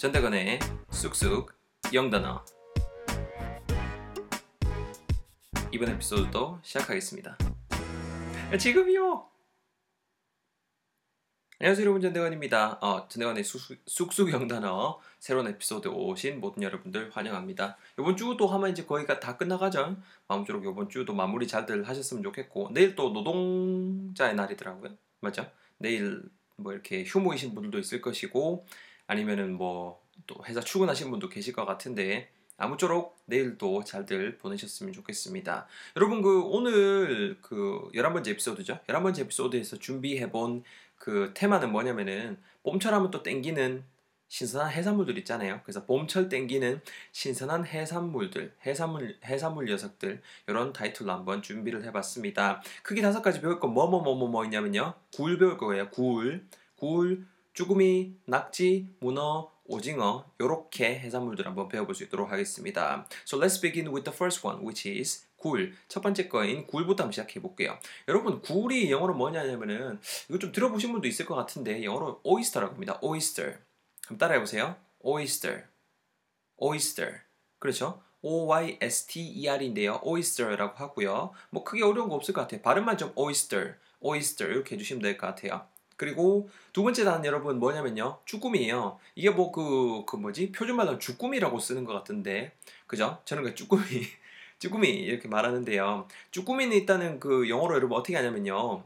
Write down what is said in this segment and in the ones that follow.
전대건의 쑥쑥 영단어 이번 에피소드도 시작하겠습니다. 야, 지금이요. 안녕하세요 여러분 전대건입니다. 어, 전대건의 쑥쑥, 쑥쑥 영단어 새로운 에피소드 오신 모든 여러분들 환영합니다. 이번 주도 하면 이제 거의가 다 끝나가죠. 아무쪼록 이번 주도 마무리 잘들 하셨으면 좋겠고 내일 또 노동자의 날이더라고요. 맞죠? 내일 뭐 이렇게 휴무이신 분들도 있을 것이고 아니면은 뭐 또 회사 출근하신 분도 계실 것 같은데 아무쪼록 내일도 잘들 보내셨으면 좋겠습니다. 여러분 그 오늘 그 11번째 에피소드죠. 11번째 에피소드에서 준비해본 그 테마는 뭐냐면은 봄철 하면 또 땡기는 신선한 해산물들 있잖아요. 그래서 봄철 땡기는 신선한 해산물들, 해산물 해산물 녀석들 이런 타이틀로 한번 준비를 해봤습니다. 크게 다섯 가지 배울 건 뭐 뭐 뭐 뭐 뭐 있냐면요. 굴 배울 거예요. 굴, 굴, 쭈구미, 낙지, 문어, 오징어 요렇게 해산물들 한번 배워볼 수 있도록 하겠습니다. So let's begin with the first one, which is 굴. 첫 번째 거인 굴부터 한번 시작해 볼게요. 여러분 굴이 영어로 뭐냐면은 이거 좀 들어보신 분도 있을 것 같은데 영어로 oyster라고 합니다. oyster. 그럼 따라해 보세요. oyster. oyster. 그렇죠? O-Y-S-T-E-R인데요. oyster라고 하고요. 뭐 크게 어려운 거 없을 것 같아요. 발음만 좀 oyster, oyster 이렇게 해주시면 될 것 같아요. 그리고 두 번째 단어 여러분 뭐냐면요. 쭈꾸미예요. 이게 뭐 그그 뭐지? 표준말로 쭈꾸미라고 쓰는 것 같은데 그죠? 저는 그 쭈꾸미 쭈꾸미 이렇게 말하는데요. 쭈꾸미는 일단은 그 영어로 여러분 어떻게 하냐면요.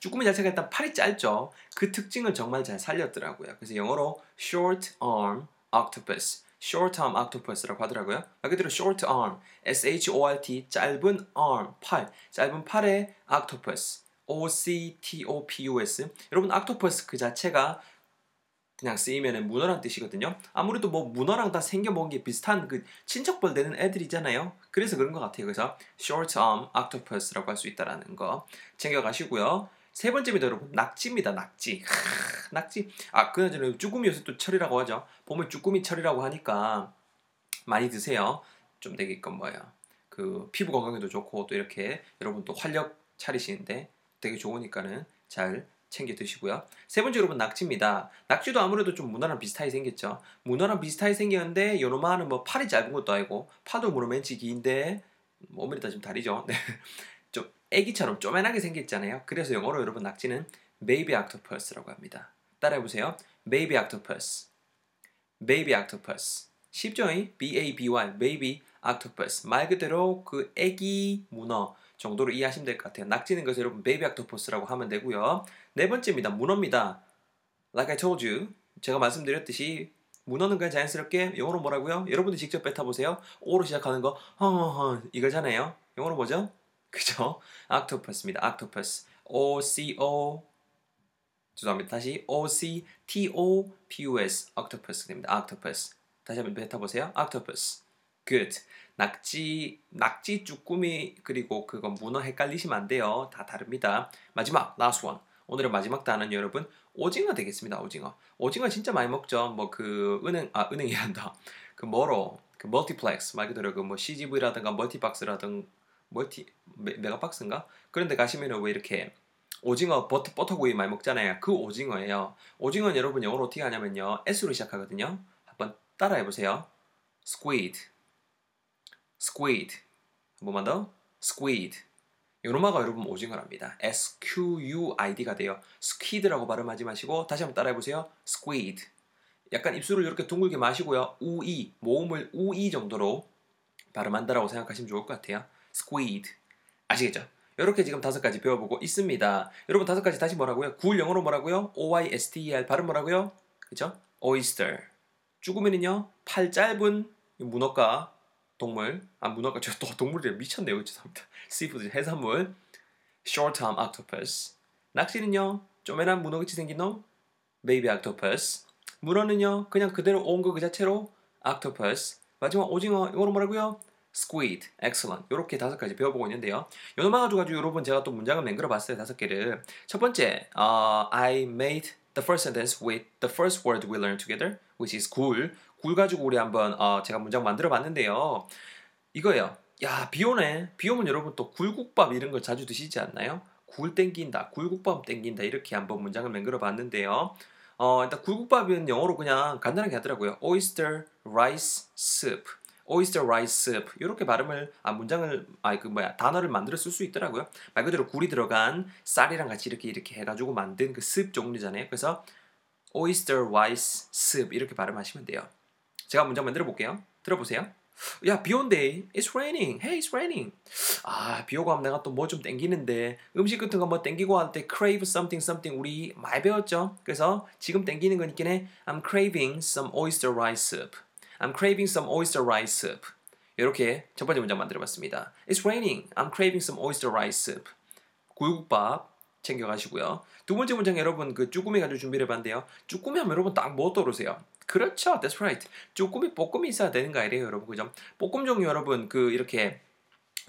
쭈꾸미 자체가 일단 팔이 짧죠. 그 특징을 정말 잘 살렸더라고요. 그래서 영어로 short arm octopus, short arm octopus라고 하더라고요. 말 그대로 short arm, S-H-O-R-T, 짧은 arm, 팔, 짧은 팔의 octopus, O-C-T-O-P-U-S. 여러분 octopus 그 자체가 그냥 쓰이면은 문어란 뜻이거든요. 아무래도 뭐 문어랑 다 생겨 먹은 게 비슷한 그 친척벌 되는 애들이잖아요. 그래서 그런 것 같아요. 그래서 short arm octopus라고 할 수 있다라는 거 챙겨가시고요. 세 번째입니다, 여러분. 낙지입니다, 낙지. 하, 낙지. 아, 그나저나 쭈꾸미 요새 또 철이라고 하죠. 봄에 쭈꾸미 철이라고 하니까 많이 드세요. 좀 되게끔 뭐야. 그 피부 건강에도 좋고 또 이렇게 여러분 또 활력 차리시는데 되게 좋으니까는 잘 챙겨 드시고요. 세 번째 여러분 낙지입니다. 낙지도 아무래도 좀 문어랑 비슷하게 생겼죠. 문어랑 비슷하게 생겼는데 요놈아는 뭐 팔이 짧은 것도 아니고 팔도 문어맨치 긴데 뭐 오늘따라 좀 다르죠. 네. 좀 애기처럼 쪼맨하게 생겼잖아요. 그래서 영어로 여러분 낙지는 baby octopus라고 합니다. 따라해 보세요. baby octopus. baby octopus. 쉽죠? B-A-B-Y, baby octopus. 말 그대로 그 애기 문어 정도로 이해하시면 될 것 같아요. 낙지는 그래서 여러분 baby octopus라고 하면 되고요. 네 번째입니다. 문어입니다. Like I told you. 제가 말씀드렸듯이 문어는 그냥 자연스럽게 영어로 뭐라고요? 여러분들 직접 뱉어보세요. O로 시작하는 거 허허허 이거잖아요. 영어로 뭐죠? 그죠? octopus입니다. octopus. O-C-O 죄송합니다. 다시 O-C-T-O-P-U-S octopus 됩니다. octopus. 다시 한번 뱉어보세요. octopus. good. 낙지, 낙지 쭈꾸미 그리고 그거 문어 헷갈리시면 안 돼요. 다 다릅니다. 마지막 last one. 오늘의 마지막 단어는 여러분 오징어 되겠습니다. 오징어. 오징어 진짜 많이 먹죠. 뭐 그 은행 아 은행이란다. 그 뭐로 그 멀티플렉스 말 그대로 그 뭐 CGV라든가 멀티박스라든 멀티 메, 메가박스인가 그런 데 가시면은 왜 이렇게 오징어 버터 버터구이 많이 먹잖아요. 그 오징어예요. 오징어는 여러분 영어로 어떻게 하냐면요. S로 시작하거든요. 한번 따라해 보세요. squid squid. 한 번만 더. squid. 요노마가 여러분 오징어랍니다. S-Q-U-I-D가 돼요. squid라고 발음하지 마시고 다시 한번 따라해 보세요. squid. 약간 입술을 이렇게 둥글게 마시고요. 우이 모음을 우이 정도로 발음한다라고 생각하시면 좋을 것 같아요. squid. 아시겠죠? 이렇게 지금 다섯 가지 배워보고 있습니다. 여러분 다섯 가지 다시 뭐라고요? 굴 영어로 뭐라고요? O-Y-S-T-E-R 발음 뭐라고요? 그죠? oyster. 쭈구미는요? 팔 짧은 문어가 동물. 아 문어가 저또 동물이 미쳤네요. 죄송합니다 씨푸드 해산물. Short arm octopus. 낚시는요 쪼매난 문어같이 생긴 놈. Baby octopus. 문어는요 그냥 그대로 온 거 그 자체로 octopus. 마지막 오징어 이거는 뭐라고요? Squid. Excellent. 이렇게 다섯 가지 배워보고 있는데요. 요놈아 가지고 여러분 제가 또 문장을 만들어 봤어요 다섯 개를. 첫 번째 uh, I made the first sentence with the first word we learned together which is 굴 굴 가지고 우리 한번 어, 제가 문장 만들어 봤는데요. 이거예요. 야, 비 오네. 비 오면 여러분 또 굴국밥 이런 걸 자주 드시지 않나요? 굴 땡긴다, 굴국밥 땡긴다 이렇게 한번 문장을 만들어 봤는데요. 어, 일단 굴국밥은 영어로 그냥 간단하게 하더라고요. oyster rice soup. oyster rice soup. 이렇게 발음을 아 문장을 아 그 뭐야 단어를 만들어 쓸 수 있더라고요. 말 그대로 굴이 들어간 쌀이랑 같이 이렇게 이렇게 해 가지고 만든 그 soup 종류잖아요. 그래서 oyster rice soup 이렇게 발음하시면 돼요. 제가 문장 만들어 볼게요. 들어보세요. 야, 비 온대. It's raining. Hey, it's raining. 아, 비 오고 하면 내가 또 뭐 좀 땡기는데 음식 같은 거 뭐 땡기고 할 때 crave something something 우리 많이 배웠죠? 그래서 지금 땡기는 건 있긴 해. I'm craving some oyster rice soup. I'm craving some oyster rice soup. 이렇게 첫 번째 문장 만들어 봤습니다. It's raining. I'm craving some oyster rice soup. 굴국밥 챙겨 가시고요. 두 번째 문장 여러분 그 쭈꾸미 가지고 준비를 해봤는데요. 쭈꾸미 하면 여러분 딱 뭐 떠오르세요? 그렇죠. That's right. 쭈꾸미 볶음이 있어야 되는 거 아니에요, 여러분. 그죠? 볶음 종류 여러분 그 이렇게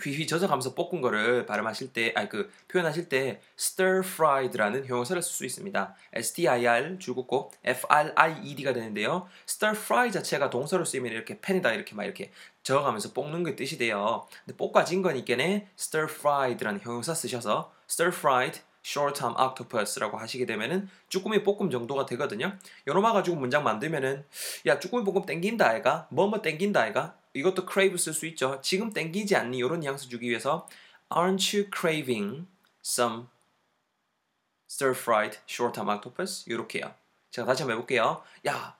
휘휘 젖어가면서 볶은 거를 발음하실 때, 아니 그 표현하실 때 stir fried라는 형용사를 쓸 수 있습니다. S-T-I-R 줄긋고 F-R-I-E-D가 되는데요. stir fry 자체가 동사로 쓰이면 이렇게 팬에다 이렇게 막 이렇게 저어가면서 볶는 게 뜻이 돼요. 근데 볶아진 거니까는 stir fried라는 형용사 쓰셔서 stir fried short term octopus라고 하시게 되면은 쭈꾸미 볶음 정도가 되거든요. 요놈아 가지고 문장 만들면은 야 쭈꾸미 볶음 땡긴다 아이가 뭐뭐 땡긴다 아이가 이것도 crave 쓸 수 있죠. 지금 땡기지 않니 이런 뉘앙스 주기 위해서 aren't you craving some stir fried short term octopus 이렇게요. 제가 다시 한번 해볼게요. 야,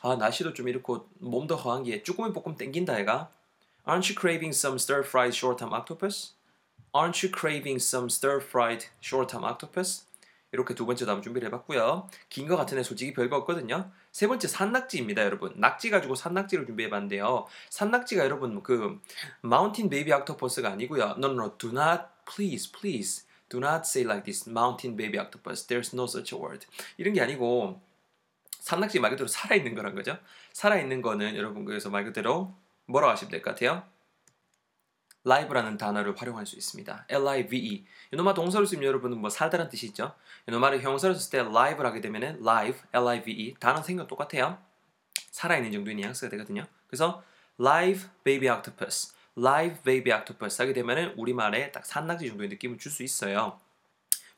아 날씨도 좀 이렇고 몸도 허한 게 쭈꾸미 볶음 땡긴다 아이가 aren't you craving some stir fried short term octopus? Aren't you craving some stir-fried short-term octopus? 이렇게 두 번째 다음 준비를 해봤고요. 긴 거 같은 애 솔직히 별거 없거든요. 세 번째 산낙지입니다, 여러분. 낙지 가지고 산낙지를 준비해봤는데요. 산낙지가 여러분 그 mountain baby octopus가 아니고요. No, no, do not, please, please, do not say like this, mountain baby octopus. There's no such a word. 이런 게 아니고 산낙지 말 그대로 살아있는 거란 거죠. 살아있는 거는 여러분 그래서 말 그대로 뭐라고 하시면 될 것 같아요? Live라는 단어를 활용할 수 있습니다. L-I-V-E. 이놈아 동사로 쓰면 여러분은 뭐 살다는 뜻이 있죠. 이놈아를 형사로 쓸 때 live를 하게 되면은 live, L-I-V-E. 단어 생각 똑같아요. 살아있는 정도의 뉘앙스가 되거든요. 그래서 live baby octopus, live baby octopus 하게 되면은 우리말에 딱 산낙지 정도의 느낌을 줄 수 있어요.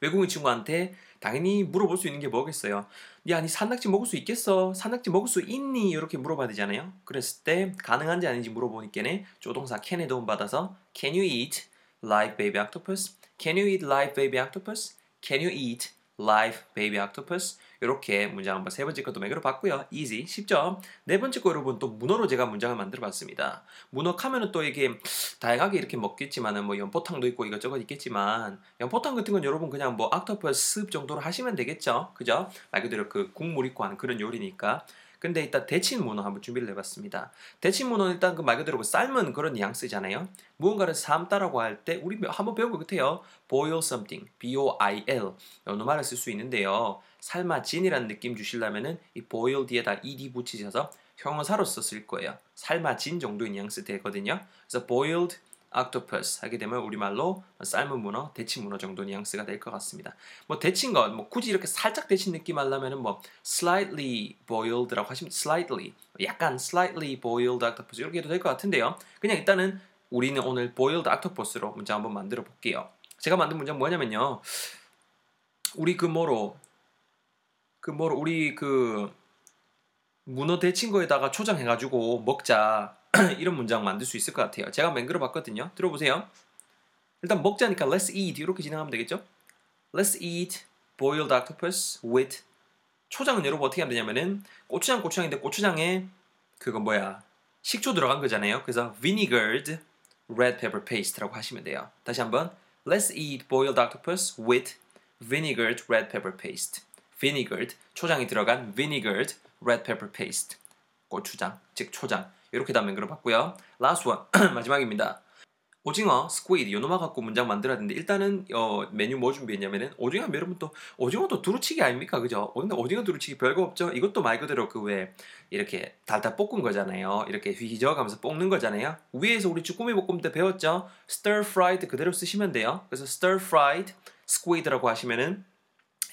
외국인 친구한테 당연히 물어볼 수 있는 게 뭐겠어요? 야, 니 산낙지 먹을 수 있겠어? 산낙지 먹을 수 있니? 이렇게 물어봐야 되잖아요. 그랬을 때 가능한지 아닌지 물어보니까는 조동사 can에 도움 받아서 Can you eat live baby octopus? Can you eat live baby octopus? Can you eat live baby octopus? 이렇게 문장 한번 세 번째 것도 매그로 봤고요. easy 쉽죠? 네 번째 거 여러분 또 문어로 제가 문장을 만들어 봤습니다. 문어 카면은 또 이게 다양하게 이렇게 먹겠지만은 뭐 연포탕도 있고 이것저것 있겠지만 연포탕 같은 건 여러분 그냥 뭐습 정도로 하시면 되겠죠. 그죠? 말 그대로 그 국물 있고 하는 그런 요리니까. 근데 일단 데친 문어 한번 준비를 해봤습니다. 데친 문어는 일단 그 말 그대로 그 삶은 그런 뉘앙스잖아요. 무언가를 삶다라고 할 때 우리 한번 배운 것 같아요. boil something, b-o-i-l 어느 말을 쓸 수 있는데요. 삶아진이라는 느낌 주시려면은 이 boil 뒤에다 ed 붙이셔서 형용사로써 쓸 거예요. 삶아진 정도의 뉘앙스 되거든요. 그래서 boiled octopus 하게 되면 우리말로 삶은 문어, 데친 문어 정도 뉘앙스가 될 것 같습니다. 뭐 데친 것, 뭐 굳이 이렇게 살짝 데친 느낌 하려면은 뭐 slightly boiled라고 하시면 slightly, 약간 slightly boiled octopus 이렇게 해도 될 것 같은데요. 그냥 일단은 우리는 오늘 boiled octopus로 문장 한번 만들어 볼게요. 제가 만든 문장 뭐냐면요. 우리 그 뭐로 그 뭐로 우리 그 문어 데친 거에다가 초장해가지고 먹자 이런 문장 만들 수 있을 것 같아요. 제가 맹글어 봤거든요. 들어보세요. 일단 먹자니까 let's eat 이렇게 진행하면 되겠죠? Let's eat boiled octopus with 초장은 여러분 어떻게 하면 되냐면은 고추장 고추장인데 고추장에 그거 뭐야 식초 들어간 거잖아요. 그래서 vinegared red pepper paste라고 하시면 돼요. 다시 한번 Let's eat boiled octopus with vinegared red pepper paste. vinegared 초장이 들어간 vinegared red pepper paste 고추장 즉 초장 이렇게 다 맹글어 봤고요. last one 마지막입니다. 오징어, squid, 요놈아 갖고 문장 만들어야 되는데 일단은 어, 메뉴 뭐 준비했냐면은 오징어 여러분 또 오징어도 두루치기 아닙니까 그죠? 근데 오징어 두루치기 별거 없죠. 이것도 말 그대로 그 왜 이렇게 달달 볶은 거잖아요. 이렇게 휘저어가면서 볶는 거잖아요. 위에서 우리 쭈꾸미 볶음 때 배웠죠. stir fried 그대로 쓰시면 돼요. 그래서 stir fried squid라고 하시면은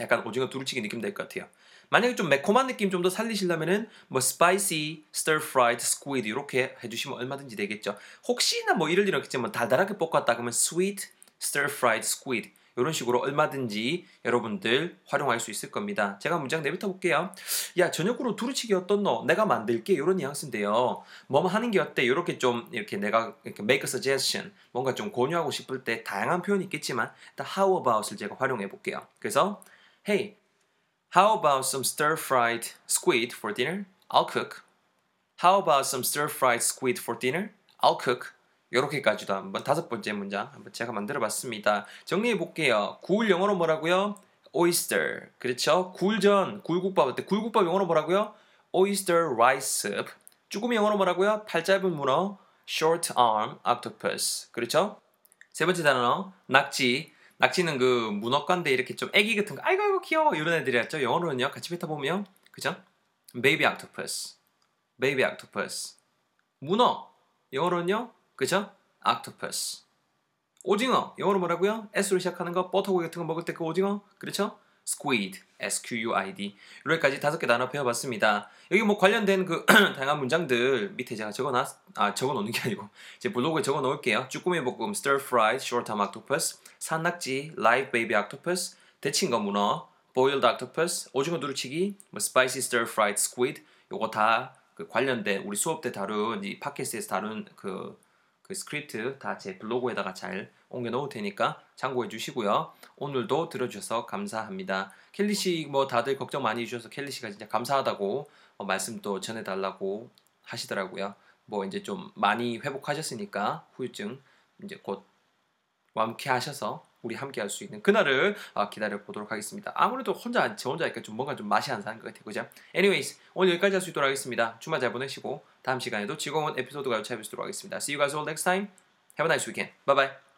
약간 오징어 두루치기 느낌 될 것 같아요. 만약에 좀 매콤한 느낌 좀 더 살리시려면은 뭐 spicy stir fried squid 이렇게 해주시면 얼마든지 되겠죠. 혹시나 뭐 이럴 일은 없겠지만 달달하게 볶았다 그러면 sweet stir fried squid 이런 식으로 얼마든지 여러분들 활용할 수 있을 겁니다. 제가 문장 내뱉어 볼게요. 야 저녁으로 두루치기 어떻노? 내가 만들게 이런 뉘앙스인데요. 뭐 하는 게 어때? 이렇게 좀 이렇게 내가 이렇게 make a suggestion 뭔가 좀 권유하고 싶을 때 다양한 표현이 있겠지만 일단 how about을 제가 활용해 볼게요. 그래서 hey how about some stir fried squid for dinner? I'll cook. How about some stir fried squid for dinner? I'll cook. 이렇게까지도 한번 다섯 번째 문장 한번 제가 만들어 봤습니다. 정리해 볼게요. 굴 영어로 뭐라고요? oyster. 그렇죠? 굴전, 굴국밥 어때? 굴국밥 영어로 뭐라고요? oyster rice soup. 쭈꾸미 영어로 뭐라고요? 팔 짧은 문어, short arm octopus. 그렇죠? 세 번째 단어 낙지. 낙지는 그 문어관데 이렇게 좀 애기 같은 거 아이고 아이고 귀여워 이런 애들이었죠. 영어로는요. 같이 뱉어보면 그죠? baby octopus. baby octopus. 문어 영어로는요. 그죠? octopus. 오징어 영어로 뭐라고요? S로 시작하는 거 버터고기 같은 거 먹을 때 그 오징어 그렇죠? squid, s-q-u-i-d 여기까지 다섯 개 단어 배워봤습니다. 여기 뭐 관련된 그 다양한 문장들 밑에 제가 적어놨 아 적어놓는 게 아니고 제 블로그에 적어놓을게요. 쭈꾸미 볶음, stir fried, short arm octopus, 산낙지, live baby octopus, 데친 거 문어, boiled octopus, 오징어 두루치기, 뭐 spicy stir fried squid 요거 다 그 관련된 우리 수업 때 다룬 이 팟캐스트에서 다룬 그, 그 스크립트 다 제 블로그에다가 잘 옮겨 놓을 테니까 참고해 주시고요. 오늘도 들어주셔서 감사합니다. 켈리 씨 뭐 다들 걱정 많이 해주셔서 켈리 씨가 진짜 감사하다고 어, 말씀도 전해달라고 하시더라고요. 뭐 이제 좀 많이 회복하셨으니까 후유증 이제 곧 완쾌하셔서 우리 함께 할 수 있는 그날을 어, 기다려 보도록 하겠습니다. 아무래도 혼자 저 혼자 하니까 좀 뭔가 좀 맛이 안 사는 것 같아요. 그죠? anyways 오늘 여기까지 할 수 있도록 하겠습니다. 주말 잘 보내시고 다음 시간에도 즐거운 에피소드 가져 찾아뵙도록 하겠습니다. See you guys all next time. Have a nice weekend. Bye bye.